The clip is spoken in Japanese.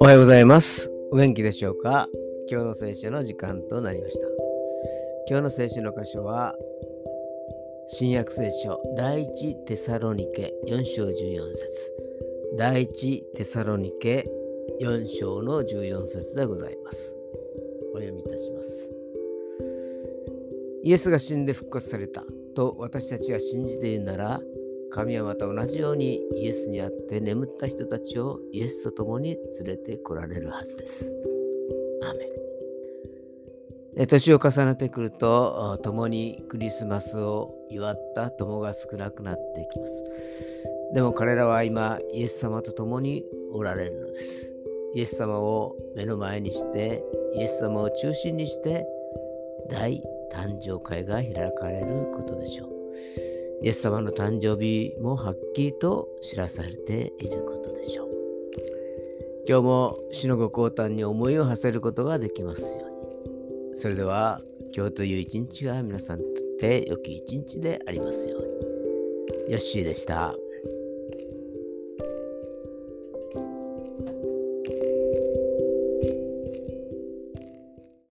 おはようございます。お元気でしょうか？今日の聖書の時間となりました。今日の聖書の箇所は、新約聖書第一テサロニケ4章14節第一テサロニケ4章の14節でございます。お読みいたします。イエスが死んで復活されたと私たちが信じているなら、神はまた同じようにイエスにあって眠った人たちをイエスと共に連れてこられるはずです。アメン年を重ねてくると共にクリスマスを祝った友が少なくなってきます。でも彼らは今イエス様と共におられるのです。イエス様を目の前にしてイエス様を中心にして大誕生会が開かれることでしょう。イエス様の誕生日もはっきりと知らされていることでしょう。今日も死のご降誕に思いを馳せることができますように。それでは今日という一日が皆さんにとって良き一日でありますように。ヨッシーでした。